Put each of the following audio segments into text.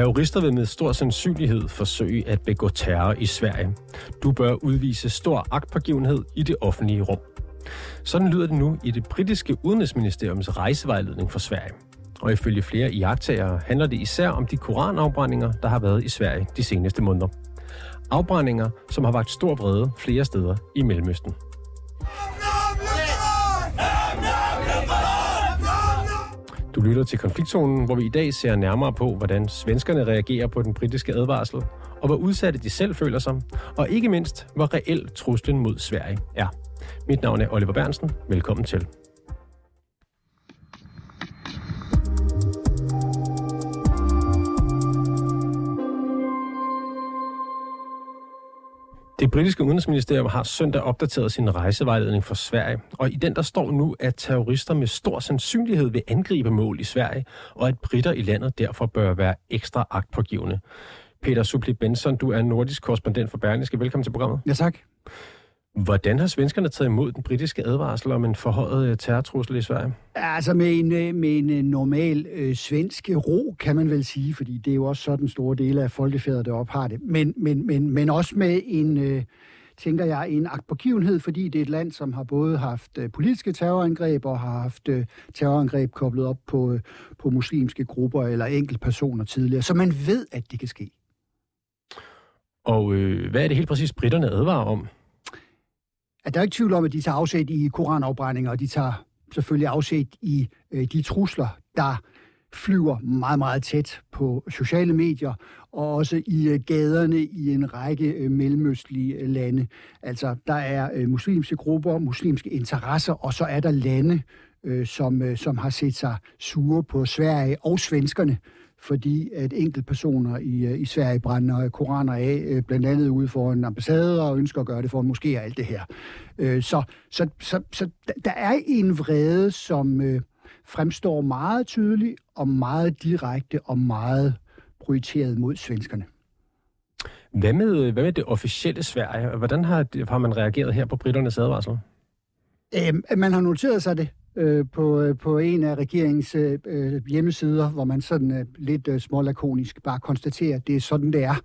Terrorister vil med stor sandsynlighed forsøge at begå terror i Sverige. Du bør udvise stor agtpågivenhed i det offentlige rum. Sådan lyder det nu i det britiske udenrigsministeriums rejsevejledning for Sverige. Og ifølge flere iagtagere handler det især om de koranafbrændinger, der har været i Sverige de seneste måneder. Afbrændinger, som har vagt stor vrede flere steder i Mellemøsten. Du lytter til konfliktzonen, hvor vi i dag ser nærmere på, hvordan svenskerne reagerer på den britiske advarsel, og hvor udsatte de selv føler sig, og ikke mindst, hvor reel truslen mod Sverige er. Mit navn er Oliver Bernsen. Velkommen til. Det britiske udenrigsministerium har søndag opdateret sin rejsevejledning for Sverige, og i den der står nu, at terrorister med stor sandsynlighed vil angribe mål i Sverige, og at britter i landet derfor bør være ekstra agtpågivende. Peter Supli Benson, du er nordisk korrespondent for Berlingske. Velkommen til programmet. Ja, tak. Hvordan har svenskerne taget imod den britiske advarsel om en forhøjet øh, terrortrussel i Sverige? Altså med en, øh, med en øh, normal øh, svensk ro, kan man vel sige, fordi det er jo også sådan store dele af folkefærdet, der har det. Men, men, men, men også med en, øh, tænker jeg, en agtpågivenhed, fordi det er et land, som har både haft øh, politiske terrorangreb og har haft øh, terrorangreb koblet op på, øh, på muslimske grupper eller enkeltpersoner tidligere. Så man ved, at det kan ske. Og øh, hvad er det helt præcis, britterne advarer om? At der er ikke tvivl om, at de tager afsæt i koranafbrændinger, og de tager selvfølgelig afsæt i øh, de trusler, der flyver meget, meget tæt på sociale medier, og også i øh, gaderne i en række øh, mellemøstlige øh, lande. Altså, der er øh, muslimske grupper, muslimske interesser, og så er der lande, øh, som, øh, som har set sig sure på Sverige og svenskerne, fordi at enkeltpersoner i, øh, i Sverige brænder koraner af, øh, blandt andet ude for en ambassade, og ønsker at gøre det for en moské og alt det her. Øh, så, så, så, så der er en vrede, som fremstår meget tydeligt og meget direkte og meget projiceret mod svenskerne. Hvad med, hvad med det officielle Sverige? Hvordan har, har man reageret her på britternes advarsel? Øh, man har noteret sig det øh, på, øh, på en af regeringens øh, øh, hjemmesider, hvor man sådan øh, lidt øh, smålakonisk bare konstaterer, at det er sådan, det er.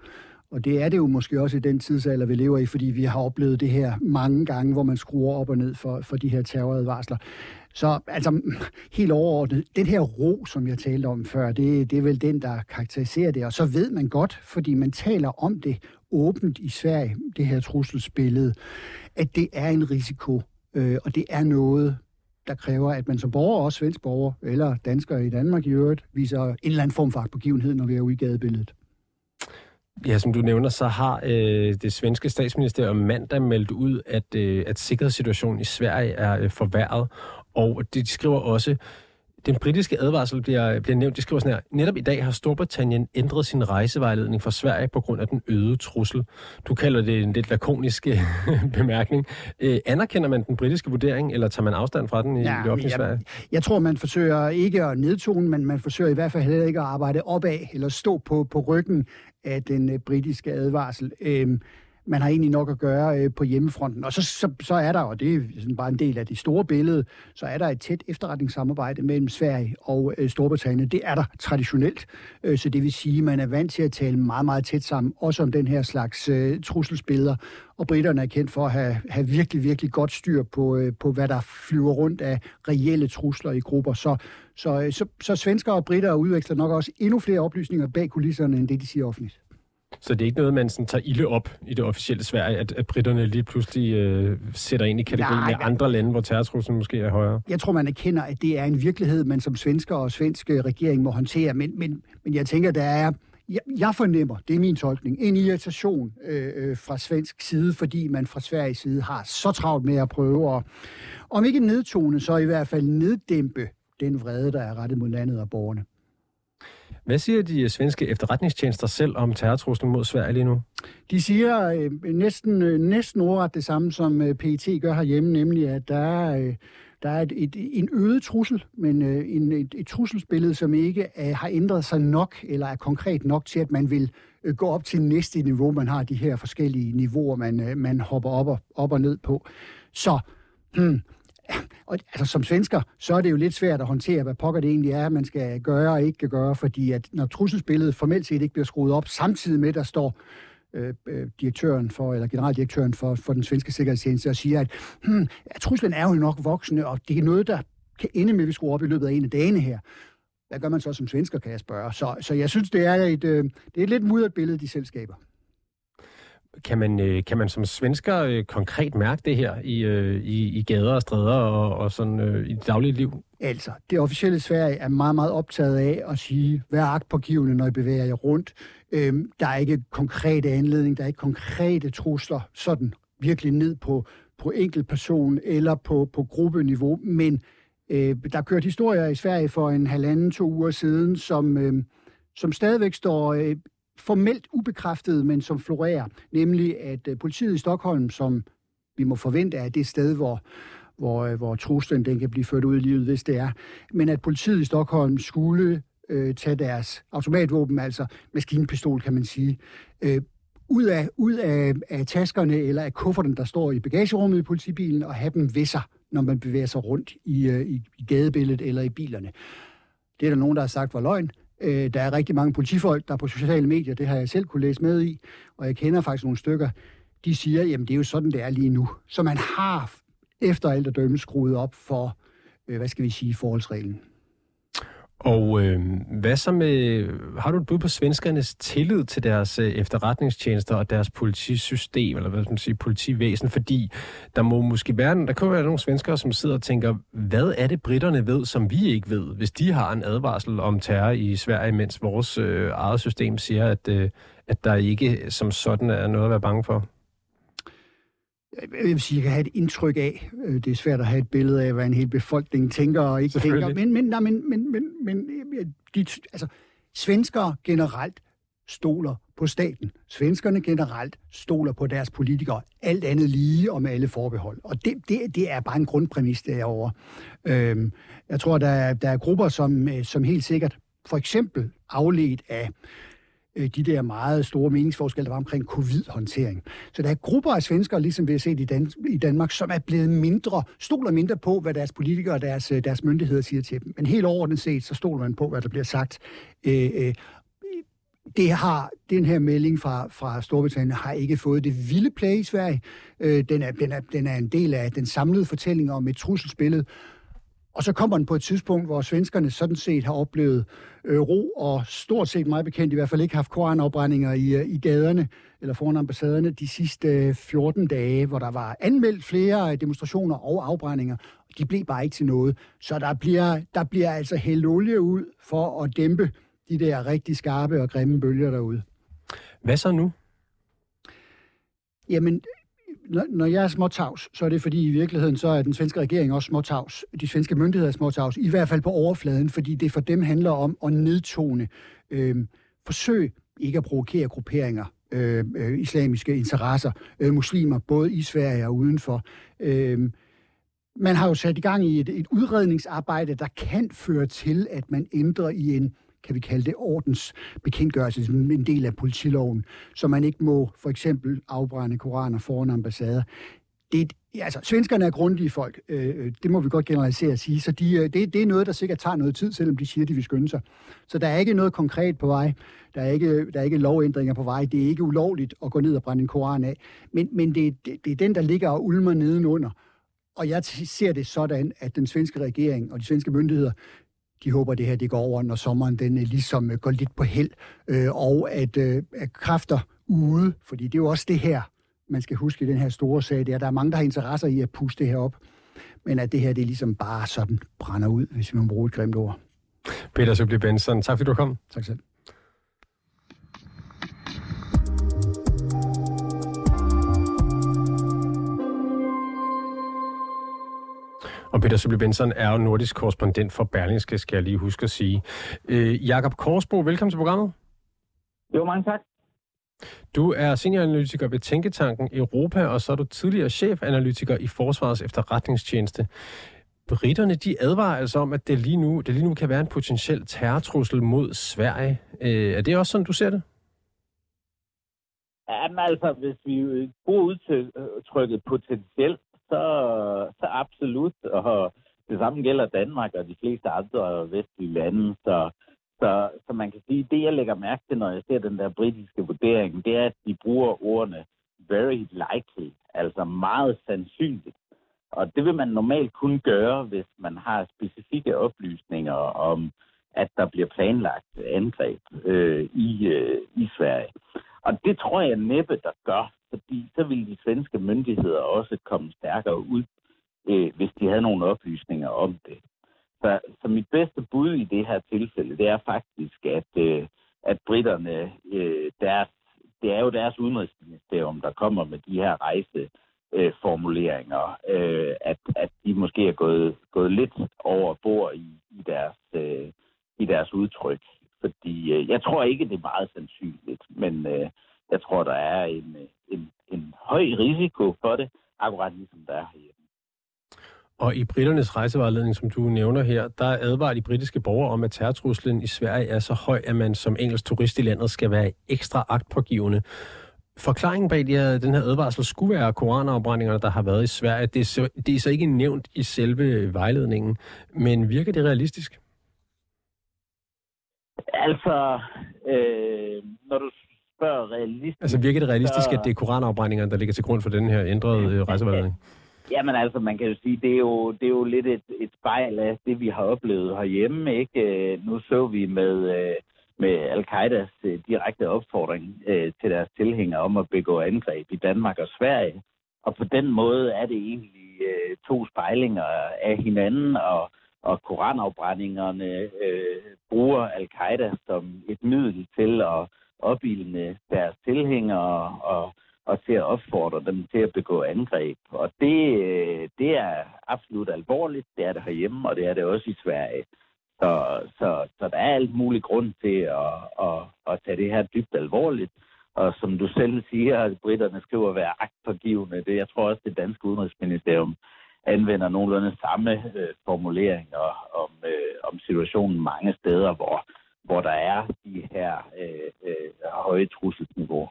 Og det er det jo måske også i den tidsalder, vi lever i, fordi vi har oplevet det her mange gange, hvor man skruer op og ned for, for de her terroradvarsler. Så altså, helt overordnet, den her ro, som jeg talte om før, det, det er vel den, der karakteriserer det. Og så ved man godt, fordi man taler om det åbent i Sverige, det her trusselsbillede, at det er en risiko, øh, og det er noget, der kræver, at man som borger, også svensk borger, eller dansker i Danmark i øvrigt, viser en eller anden form for begivenhed, når vi er ude i gadebilledet. Ja, som du nævner, så har øh, det svenske statsministerium mandag meldt ud, at, øh, at sikkerhedssituationen i Sverige er øh, forværret, og det de skriver også, den britiske advarsel bliver, bliver nævnt. De skriver sådan her. Netop i dag har Storbritannien ændret sin rejsevejledning fra Sverige på grund af den øgede trussel. Du kalder det en lidt lakonisk øh, bemærkning. Øh, anerkender man den britiske vurdering, eller tager man afstand fra den i ja, det offentlige jeg, Sverige? Jeg tror, man forsøger ikke at nedtone, men man forsøger i hvert fald heller ikke at arbejde opad eller stå på, på ryggen af den øh, britiske advarsel. Øh, man har egentlig nok at gøre øh, på hjemmefronten. Og så, så, så er der, og det er sådan bare en del af det store billede, så er der et tæt efterretningssamarbejde mellem Sverige og øh, Storbritannien. Det er der traditionelt, øh, så det vil sige, at man er vant til at tale meget, meget tæt sammen, også om den her slags øh, trusselsbilleder. Og britterne er kendt for at have, have virkelig, virkelig godt styr på, øh, på, hvad der flyver rundt af reelle trusler i grupper. Så, så, øh, så, så svenskere og britter udveksler nok også endnu flere oplysninger bag kulisserne, end det, de siger offentligt. Så det er ikke noget, man sådan tager ilde op i det officielle Sverige, at, at britterne lige pludselig øh, sætter ind i kategorien Nej, med andre lande, hvor terrortruslen måske er højere? Jeg tror, man erkender, at det er en virkelighed, man som svensker og svenske regering må håndtere. Men, men, men jeg tænker, der er jeg, jeg fornemmer, det er min tolkning, en irritation øh, øh, fra svensk side, fordi man fra Sveriges side har så travlt med at prøve at, om ikke nedtone, så i hvert fald neddæmpe den vrede, der er rettet mod landet og borgerne. Hvad siger de øh, svenske efterretningstjenester selv om terrortruslen mod Sverige lige nu? De siger øh, næsten, øh, næsten ordret det samme, som øh, PET gør herhjemme, nemlig at der er, øh, der er et, et, en øget trussel, men øh, en, et, et trusselsbillede, som ikke øh, har ændret sig nok, eller er konkret nok til, at man vil øh, gå op til næste niveau. Man har de her forskellige niveauer, man, øh, man hopper op og, op og ned på. Så hmm, Ja, og altså, som svensker, så er det jo lidt svært at håndtere, hvad pokker det egentlig er, man skal gøre og ikke gøre, fordi at når trusselsbilledet formelt set ikke bliver skruet op, samtidig med, der står øh, øh, direktøren for, eller generaldirektøren for, for den svenske sikkerhedstjeneste og siger, at hmm, ja, truslen er jo nok voksende, og det er noget, der kan ende med, at vi skruer op i løbet af en af dagene her. Hvad gør man så som svensker, kan jeg spørge. Så, så jeg synes, det er et, øh, det er et lidt mudret billede, de selskaber. Kan man, øh, kan man som svensker øh, konkret mærke det her i, øh, i, i gader og stræder og, og sådan øh, i det daglige liv? Altså, det officielle Sverige er meget, meget optaget af at sige, vær agtpågivende, når I bevæger jer rundt. Øhm, der er ikke konkrete anledning, der er ikke konkrete trusler, sådan virkelig ned på, på person eller på, på gruppeniveau, men øh, der kørt historier i Sverige for en halvanden, to uger siden, som, øh, som stadigvæk står øh, formelt ubekræftet, men som florerer. Nemlig, at øh, politiet i Stockholm, som vi må forvente er det sted, hvor, hvor, øh, hvor truslen den kan blive ført ud i livet, hvis det er. Men at politiet i Stockholm skulle øh, tage deres automatvåben, altså maskinpistol, kan man sige, øh, ud, af, ud af, af taskerne eller af kufferten, der står i bagagerummet i politibilen, og have dem ved sig, når man bevæger sig rundt i, øh, i, i gadebilledet eller i bilerne. Det er der nogen, der har sagt var løgn. Øh, der er rigtig mange politifolk, der er på sociale medier, det har jeg selv kunne læse med i, og jeg kender faktisk nogle stykker, de siger, jamen det er jo sådan, det er lige nu. Så man har efter alt at dømme skruet op for, øh, hvad skal vi sige, forholdsreglen. Og øh, hvad så med, har du et bud på svenskernes tillid til deres øh, efterretningstjenester og deres politisystem, eller hvad skal man sige, politivæsen? Fordi der må måske være, der kan være nogle svenskere, som sidder og tænker, hvad er det britterne ved, som vi ikke ved, hvis de har en advarsel om terror i Sverige, mens vores øh, eget system siger, at, øh, at der ikke som sådan er noget at være bange for? Jeg vil sige, jeg kan have et indtryk af, øh, det er svært at have et billede af, hvad en hel befolkning tænker og ikke tænker, men, men, nej, men, men, men, men de, altså, svenskere generelt stoler på staten. Svenskerne generelt stoler på deres politikere. Alt andet lige og med alle forbehold. Og det, det, det er bare en grundpræmis derovre. Øhm, jeg tror, der er, der er grupper, som, øh, som helt sikkert, for eksempel afledt af Øh, de der meget store meningsforskelle, der var omkring covid-håndtering. Så der er grupper af svenskere, ligesom vi har set i, Dan- i Danmark, som er blevet mindre, stoler mindre på, hvad deres politikere og deres, øh, deres myndigheder siger til dem. Men helt overordnet set, så stoler man på, hvad der bliver sagt. Øh, øh, det har den her melding fra, fra Storbritannien har ikke fået det vilde play i Sverige. Øh, den, er, den, er, den er en del af den samlede fortælling om et trusselsbillede, og så kommer den på et tidspunkt, hvor svenskerne sådan set har oplevet øh, ro, og stort set meget bekendt i hvert fald ikke haft koranafbrændinger i, øh, i gaderne eller foran ambassaderne de sidste øh, 14 dage, hvor der var anmeldt flere demonstrationer og afbrændinger. Og de blev bare ikke til noget. Så der bliver, der bliver altså hældt olie ud for at dæmpe de der rigtig skarpe og grimme bølger derude. Hvad så nu? Jamen, når, når jeg er småtavs, så er det fordi i virkeligheden, så er den svenske regering også småtavs. De svenske myndigheder er småtavs, i hvert fald på overfladen, fordi det for dem handler om at nedtone, øh, forsøg ikke at provokere grupperinger, øh, øh, islamiske interesser, øh, muslimer, både i Sverige og udenfor. Øh, man har jo sat i gang i et, et udredningsarbejde, der kan føre til, at man ændrer i en kan vi kalde det, ordensbekendtgørelse, som en del af politiloven, så man ikke må for eksempel afbrænde koraner foran ambassader. Det, altså, svenskerne er grundige folk, øh, det må vi godt generalisere og sige, så de, øh, det, det er noget, der sikkert tager noget tid, selvom de siger, de vil skynde sig. Så der er ikke noget konkret på vej, der er ikke, der er ikke lovændringer på vej, det er ikke ulovligt at gå ned og brænde en koran af, men, men det, det, det er den, der ligger og ulmer nedenunder. Og jeg ser det sådan, at den svenske regering og de svenske myndigheder, de håber, det her det går over, når sommeren den øh, ligesom øh, går lidt på held, øh, og at, øh, at kræfter ude, fordi det er jo også det her, man skal huske i den her store sag, det er, at der er mange, der har interesser i at puste det her op, men at det her, det er ligesom bare sådan brænder ud, hvis man bruger et grimt ord. Peter Søbli Benson, tak fordi du kom. Tak selv. Og Peter Søbli Benson er jo nordisk korrespondent for Berlingske, skal jeg lige huske at sige. Øh, Jakob Korsbro, velkommen til programmet. Jo, mange tak. Du er senioranalytiker ved Tænketanken Europa, og så er du tidligere chefanalytiker i Forsvarets efterretningstjeneste. Britterne de advarer altså om, at det lige nu, det lige nu kan være en potentiel terrortrussel mod Sverige. Øh, er det også sådan, du ser det? Jamen altså, hvis vi går ud til trykket potentielt, så, så absolut. Og det samme gælder Danmark og de fleste andre vestlige lande. Så, så, så man kan sige, det jeg lægger mærke til, når jeg ser den der britiske vurdering, det er, at de bruger ordene very likely, altså meget sandsynligt. Og det vil man normalt kun gøre, hvis man har specifikke oplysninger om, at der bliver planlagt angreb øh, i, øh, i Sverige. Og det tror jeg næppe, der gør, fordi så vil de svenske myndigheder også komme stærkere ud, øh, hvis de havde nogle oplysninger om det. Så, så mit bedste bud i det her tilfælde, det er faktisk, at, øh, at britterne, øh, deres, det er jo deres udenrigsministerium, der kommer med de her rejseformuleringer, øh, at, at de måske er gået, gået lidt over bord i, i, deres, øh, i deres udtryk. Fordi øh, jeg tror ikke, det er meget sandsynligt, men øh, jeg tror, der er en, en, en høj risiko for det, akkurat ligesom der er herhjemme. Og i britternes rejsevejledning, som du nævner her, der advarer de britiske borgere om, at terrortruslen i Sverige er så høj, at man som engelsk turist i landet skal være ekstra agtpågivende. Forklaringen bag de den her advarsel skulle være koranafbrændingerne, der har været i Sverige. Det er, så, det er så ikke nævnt i selve vejledningen, men virker det realistisk? Altså, øh, når du spørger realistisk... Altså virker det realistisk, så... at det er koranafbrændingerne, der ligger til grund for den her ændrede øh, rejsevejledning? Jamen altså, man kan jo sige, det er jo, det er jo lidt et, et spejl af det, vi har oplevet herhjemme. Ikke? Øh, nu så vi med, øh, med al-Qaidas direkte opfordring til deres tilhængere om at begå angreb i Danmark og Sverige. Og på den måde er det egentlig to spejlinger af hinanden, og, og koranafbrændingerne øh, bruger al-Qaida som et middel til at opildne deres tilhængere og og til at opfordre dem til at begå angreb. Og det, øh, det er absolut alvorligt. Det er det herhjemme, og det er det også i Sverige. Så, så, så der er alt muligt grund til at, at, at tage det her dybt alvorligt. Og som du selv siger, at britterne skriver at være agtpågivende. Det, jeg tror også, det danske udenrigsministerium anvender nogenlunde samme øh, formuleringer om, øh, om situationen mange steder, hvor, hvor der er de her øh, øh, høje trusselsniveauer.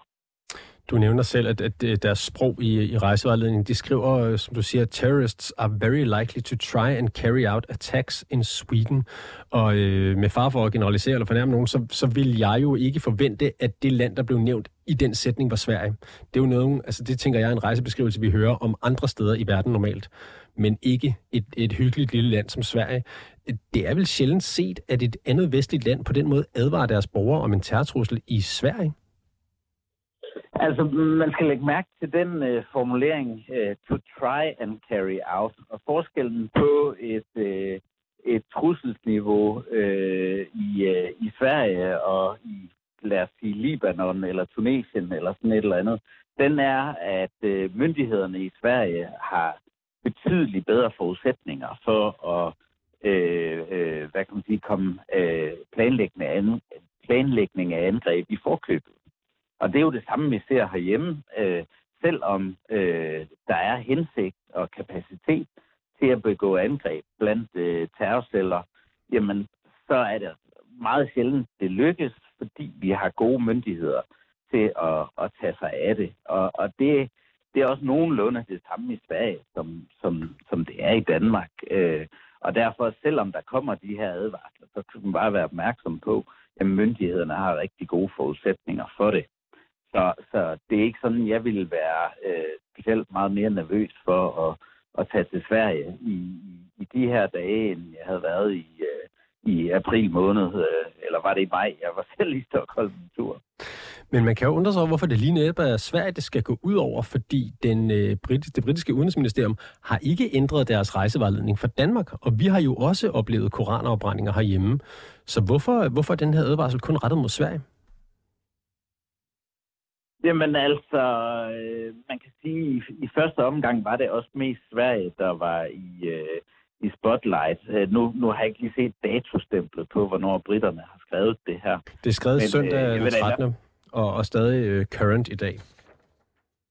Du nævner selv, at, at øh, deres sprog i, i rejsevejledningen, de skriver, øh, som du siger, terrorists are very likely to try and carry out attacks in Sweden. Og øh, med far for at generalisere eller fornærme nogen, så, så vil jeg jo ikke forvente, at det land, der blev nævnt i den sætning, var Sverige. Det er jo noget, altså det tænker jeg er en rejsebeskrivelse, vi hører om andre steder i verden normalt. Men ikke et, et hyggeligt lille land som Sverige. Det er vel sjældent set, at et andet vestligt land på den måde advarer deres borgere om en terrortrussel i Sverige? Altså, man skal lægge mærke til den øh, formulering, øh, to try and carry out. Og forskellen på et, øh, et trusselsniveau øh, i, øh, i Sverige og i, lad os sige, Libanon eller Tunesien eller sådan et eller andet, den er, at øh, myndighederne i Sverige har betydeligt bedre forudsætninger for at øh, øh, hvad kan man sige, komme øh, planlægning, an, planlægning af angreb i forkøbet. Og det er jo det samme, vi ser herhjemme. Øh, selvom øh, der er hensigt og kapacitet til at begå angreb blandt øh, terrorceller, jamen så er det meget sjældent, det lykkes, fordi vi har gode myndigheder til at, at tage sig af det. Og, og det, det er også nogenlunde det samme i Sverige, som, som, som det er i Danmark. Øh, og derfor, selvom der kommer de her advarsler, så kan man bare være opmærksom på, at myndighederne har rigtig gode forudsætninger for det. Så, så det er ikke sådan, jeg ville være øh, specielt meget mere nervøs for at, at tage til Sverige i, i de her dage, end jeg havde været i, øh, i april måned, øh, eller var det i maj? Jeg var selv i Stockholm en tur. Men man kan jo undre sig over, hvorfor det lige netop er Sverige, det skal gå ud over, fordi den, øh, brit, det britiske udenrigsministerium har ikke ændret deres rejsevejledning for Danmark, og vi har jo også oplevet koranafbrændinger herhjemme. Så hvorfor, hvorfor er den her advarsel kun rettet mod Sverige? Jamen altså, øh, man kan sige, at i, i første omgang var det også mest Sverige, der var i, øh, i spotlight. Øh, nu, nu har jeg ikke lige set datostemplet på, hvornår britterne har skrevet det her. Det er skrevet Men, søndag øh, den 13. og, og stadig øh, current i dag.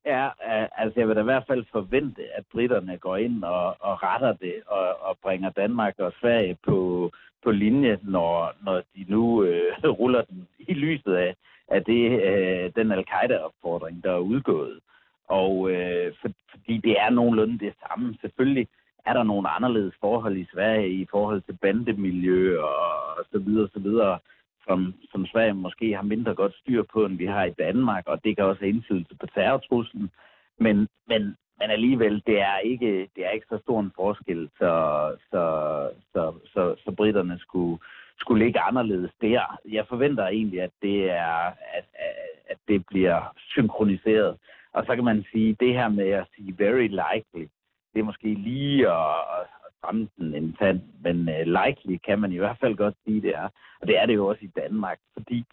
Ja, altså jeg vil da i hvert fald forvente, at britterne går ind og, og retter det og, og bringer Danmark og Sverige på, på linje, når, når de nu øh, ruller den i lyset af, af det, øh, den al-Qaida-opfordring, der er udgået. Og øh, for, fordi det er nogenlunde det samme. Selvfølgelig er der nogle anderledes forhold i Sverige i forhold til bandemiljø og så videre, så videre, som, som Sverige måske har mindre godt styr på, end vi har i Danmark, og det kan også have indflydelse på terrortruslen. Men, men, men alligevel, det er ikke, det er ikke så stor en forskel, så, så, så, så, så britterne skulle, skulle ligge anderledes der. Jeg forventer egentlig, at det er, at, at det bliver synkroniseret. Og så kan man sige, det her med at sige very likely, det er måske lige at, at stramme den en tand, men uh, likely kan man i hvert fald godt sige, det er. Og det er det jo også i Danmark, fordi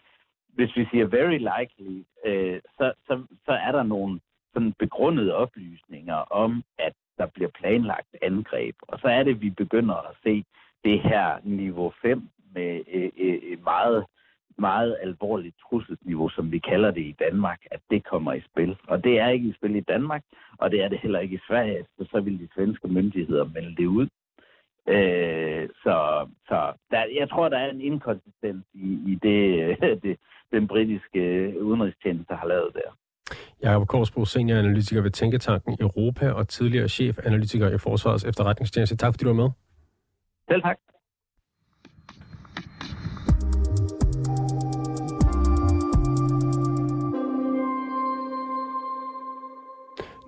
hvis vi siger very likely, uh, så, så, så er der nogle sådan begrundede oplysninger om, at der bliver planlagt angreb. Og så er det, vi begynder at se det her niveau 5 med et meget, meget alvorligt trusselsniveau, som vi kalder det i Danmark, at det kommer i spil. Og det er ikke i spil i Danmark, og det er det heller ikke i Sverige, så så vil de svenske myndigheder melde det ud. Øh, så så der, jeg tror, der er en inkonsistens i, i det, det, den britiske udenrigstjeneste har lavet der. Jakob Korsbro, senioranalytiker ved Tænketanken Europa og tidligere chefanalytiker i Forsvarets efterretningstjeneste. Tak fordi du var med. Selv tak.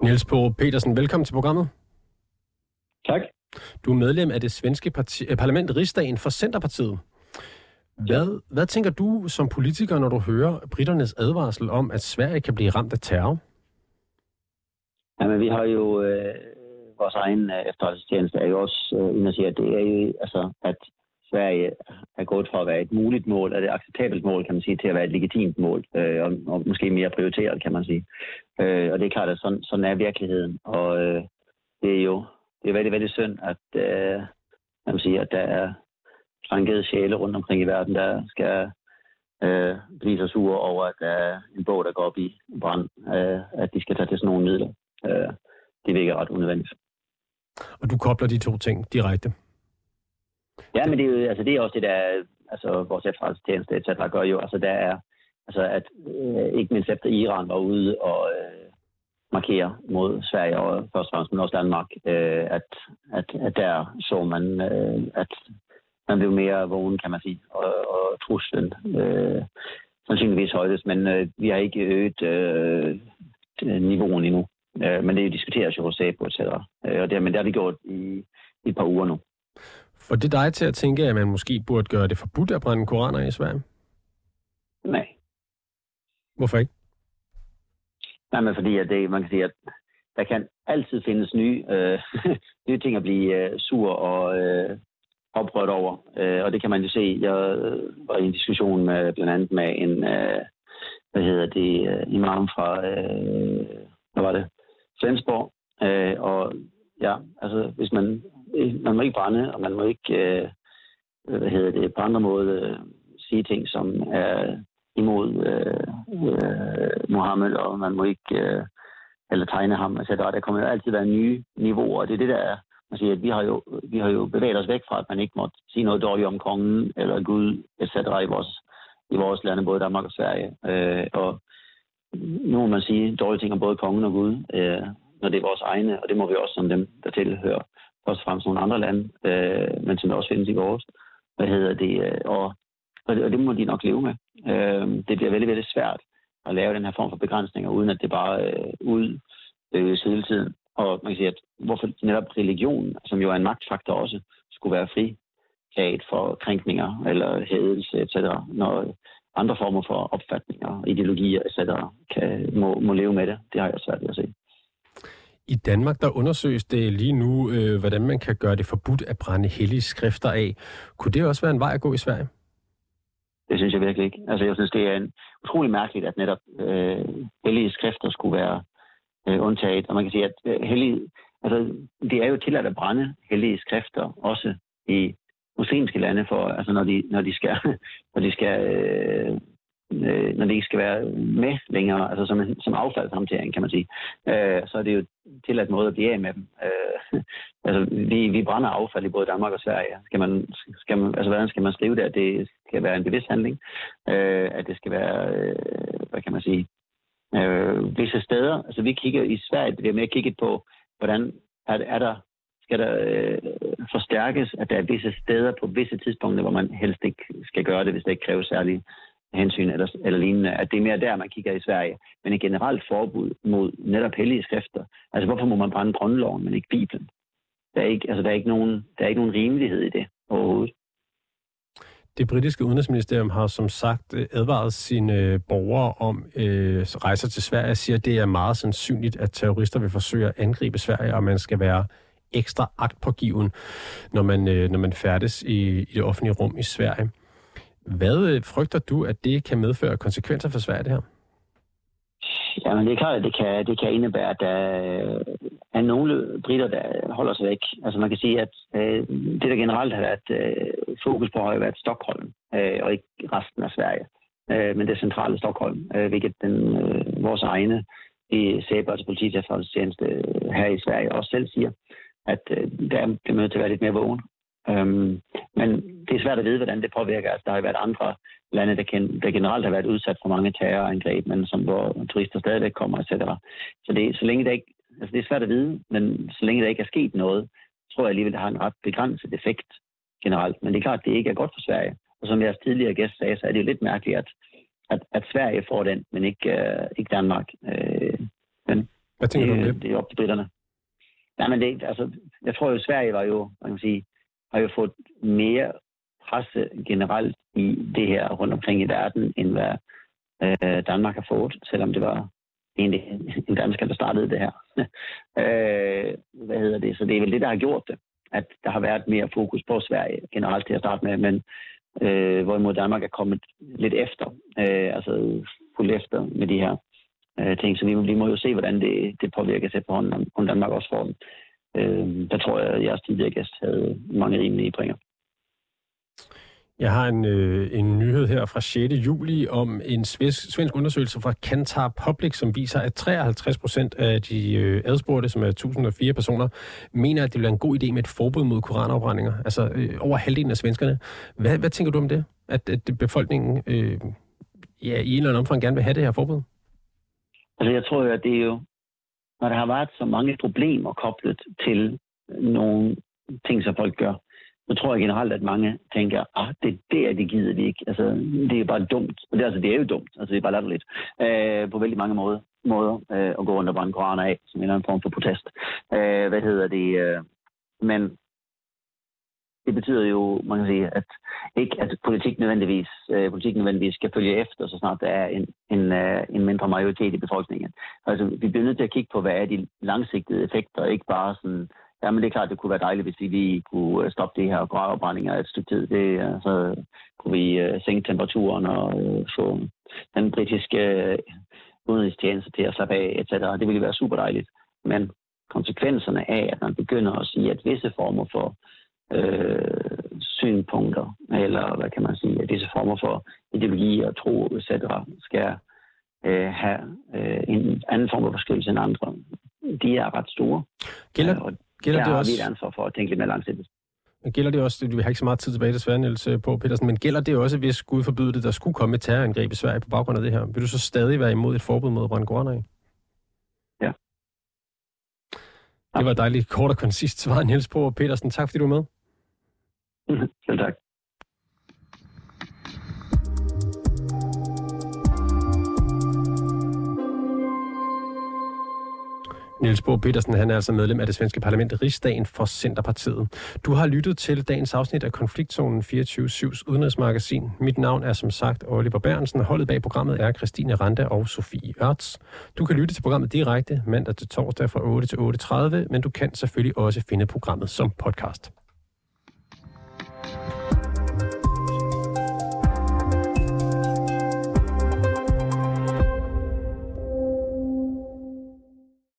Niels på Petersen, velkommen til programmet. Tak. Du er medlem af det svenske parti, eh, parlament Rigsdagen for Centerpartiet. Hvad, hvad tænker du som politiker, når du hører britternes advarsel om, at Sverige kan blive ramt af terror? Jamen, vi har jo øh, vores egen øh, efterretningstjeneste er jo også øh, inde og siger, at det er jo altså, at Sverige er gået fra at være et muligt mål, eller et acceptabelt mål, kan man sige, til at være et legitimt mål, øh, og, og måske mere prioriteret, kan man sige. Øh, og det er klart, at sådan, sådan er virkeligheden, og øh, det er jo det er veldig, veldig synd, at, øh, man siger, at der er krænkede sjæle rundt omkring i verden, der skal øh, blive så sure over, at der er en bog, der går op i brand, øh, at de skal tage til sådan nogle midler. Øh, det virker ret unødvendigt. Og du kobler de to ting direkte? Ja, men det er, jo, altså, det er også det, der altså, vores efterretningstjeneste, etc. gør jo. Altså, der er, altså, at øh, ikke mindst efter Iran var ude og øh, markere mod Sverige og først og fremmest, men også Danmark, øh, at, at, at der så man, øh, at man blev mere vågen, kan man sige, og, og truslen øh, sandsynligvis højdes, men øh, vi har ikke øget øh, niveauen endnu. Øh, men det diskuteres jo hos SABO, etc. Øh, og det, men det har vi gjort i, i et par uger nu. For det dig til at tænke, at man måske burde gøre det forbudt at brænde koraner i Sverige? Nej. Hvorfor ikke? Nej, men fordi at det, man kan sige, at der kan altid findes nye, øh, nye ting at blive øh, sur og øh, oprørt over. Øh, og det kan man jo se. Jeg var i en diskussion med blandt andet med en, øh, hvad hedder det, øh, imam fra, øh, hvad var det, Svensborg. Øh, og ja, altså hvis man, Øh, man må ikke brænde, og man må ikke, øh, hvad hedder det, på andre måder øh, sige ting, som er imod øh, øh, Mohammed, og man må ikke øh, eller tegne ham, altså Der kommer jo altid være nye niveauer, og det er det, der er, man siger, at vi har, jo, vi har jo bevæget os væk fra, at man ikke må sige noget dårligt om kongen eller Gud, etc. i vores, i vores lande, både Danmark og Sverige. Øh, og nu må man sige dårlige ting om både kongen og Gud, øh, når det er vores egne, og det må vi også som dem, der tilhører først og fremmest nogle andre lande, øh, men som også findes i vores. Hvad hedder det? Øh, og og det, og det må de nok leve med. Øh, det bliver veldig, veldig svært at lave den her form for begrænsninger, uden at det bare øh, ud øh, hele tiden. Og man kan sige, at hvorfor netop religion, som jo er en magtfaktor også, skulle være fri for krænkninger eller hædelse, etc., når andre former for opfatninger, ideologier, etc., kan, må, må leve med det. Det har jeg svært ved at se. I Danmark, der undersøges det lige nu, øh, hvordan man kan gøre det forbudt at brænde hellige skrifter af. Kunne det også være en vej at gå i Sverige? Det synes jeg virkelig ikke. Altså, jeg synes, det er en, utrolig mærkeligt, at netop øh, hellige skrifter skulle være øh, undtaget. Og man kan sige, at øh, hellige, altså, det er jo tilladt at brænde hellige skrifter, også i muslimske lande, for, altså, når, de, når de skal, når de skal øh, øh, når det ikke skal være med længere, altså som, som affaldshåndtering, kan man sige, øh, så er det jo til at måde at blive af med dem. Øh, altså, vi, vi brænder affald i både Danmark og Sverige. Skal man, skal man, altså, hvordan skal man skrive det, at det skal være en bevidst handling? Øh, at det skal være, øh, hvad kan man sige, øh, visse steder. Altså, vi kigger i Sverige, vi har mere kigget på, hvordan er, er der skal der øh, forstærkes, at der er visse steder på visse tidspunkter, hvor man helst ikke skal gøre det, hvis det ikke kræver særlig hensyn eller, eller lignende, at det er mere der, man kigger i Sverige. Men et generelt forbud mod netop hellige skrifter. Altså, hvorfor må man brænde grundloven, men ikke Bibelen? Der er ikke, altså, der er ikke, nogen, der er ikke nogen rimelighed i det overhovedet. Det britiske udenrigsministerium har som sagt øh, advaret sine øh, borgere om øh, rejser til Sverige og siger, at det er meget sandsynligt, at terrorister vil forsøge at angribe Sverige, og man skal være ekstra agtpågiven, når man, øh, når man færdes i, i det offentlige rum i Sverige. Hvad øh, frygter du, at det kan medføre konsekvenser for Sverige, det her? Jamen, det er klart, at det kan, det kan indebære, at øh, der er nogle britter, der holder sig væk. Altså man kan sige, at øh, det, der generelt har været øh, fokus på, har været Stockholm, øh, og ikke resten af Sverige. Øh, men det centrale Stockholm, øh, hvilket den, øh, vores egne i Sæber, altså politiet øh, her i Sverige, også selv siger, at øh, der bliver det nødt til at være lidt mere vågen. Øhm, men det er svært at vide, hvordan det påvirker. Altså, der har været andre lande, der, kan, der generelt har været udsat for mange terrorangreb, men som hvor turister stadigvæk kommer, etc. Så, det, så længe det ikke, altså det er svært at vide, men så længe der ikke er sket noget, tror jeg alligevel, det har en ret begrænset effekt generelt. Men det er klart, at det ikke er godt for Sverige. Og som jeres tidligere gæst sagde, så er det jo lidt mærkeligt, at, at, at Sverige får den, men ikke, uh, ikke Danmark. Uh, men Hvad tænker det, du om det? Det er op til britterne. Nej, men det, altså, jeg tror jo, Sverige var jo, man kan sige, har jo fået mere presse generelt i det her rundt omkring i verden, end hvad øh, Danmark har fået, selvom det var egentlig en dansker, der startede det her. øh, hvad hedder det? Så det er vel det, der har gjort det, at der har været mere fokus på Sverige generelt til at starte med, men øh, hvorimod Danmark er kommet lidt efter, øh, altså fuldt efter med de her øh, ting. Så vi, vi må jo se, hvordan det, det påvirker sig på hånden, om Danmark også får den. Øh, der tror jeg, at jeres tidligere gæst havde mange rimelige pringer. Jeg har en, øh, en nyhed her fra 6. juli om en svensk, svensk undersøgelse fra Kantar Public, som viser, at 53 procent af de øh, adspurgte, som er 1004 personer, mener, at det vil være en god idé med et forbud mod koranafbrændinger. Altså øh, over halvdelen af svenskerne. Hvad, hvad tænker du om det? At, at befolkningen øh, ja, i en eller anden omfang gerne vil have det her forbud? Altså jeg tror jo, at det er jo når der har været så mange problemer koblet til nogle ting, som folk gør, så tror jeg generelt, at mange tænker, ah, det er der, det gider vi ikke. Altså, det er bare dumt. Og det, altså, det er jo dumt. Altså, det er bare latterligt. Øh, på vældig mange måder, måder øh, at gå rundt og brænde koraner af, som en eller anden form for protest. Øh, hvad hedder det? Øh, men det betyder jo, man kan sige, at ikke at politik nødvendigvis, øh, politik nødvendigvis skal følge efter, så snart der er en, en, øh, en mindre majoritet i befolkningen. Altså, vi bliver nødt til at kigge på, hvad er de langsigtede effekter, ikke bare sådan, ja, men det er klart, det kunne være dejligt, hvis vi lige kunne øh, stoppe det her gravbrændinger et stykke tid. Det, øh, så kunne vi øh, sænke temperaturen og øh, få den britiske øh, udenrigstjeneste til at slappe af, etc. Det ville være super dejligt. Men konsekvenserne af, at man begynder at sige, at visse former for øh, synpunkter, eller hvad kan man sige, at disse former for ideologi og tro, etc., skal øh, have øh, en anden form for beskyttelse end andre. De er ret store. Gælder, og gælder det også... har vi et ansvar for at tænke lidt mere langsigtet. Gælder det også, vi har ikke så meget tid tilbage desværre, Niels øh, på Petersen, men gælder det også, hvis Gud forbyder det, der skulle komme et terrorangreb i Sverige på baggrund af det her? Vil du så stadig være imod et forbud mod brænde af? Ja. Det var dejligt kort og koncist svar, Niels på Petersen. Tak fordi du var med. Selv tak. Niels Bohr Petersen, han er altså medlem af det svenske parlament Rigsdagen for Centerpartiet. Du har lyttet til dagens afsnit af Konfliktzonen 24-7's udenrigsmagasin. Mit navn er som sagt Oliver Bernsen, og holdet bag programmet er Christine Randa og Sofie Ørts. Du kan lytte til programmet direkte mandag til torsdag fra 8 til 8.30, men du kan selvfølgelig også finde programmet som podcast.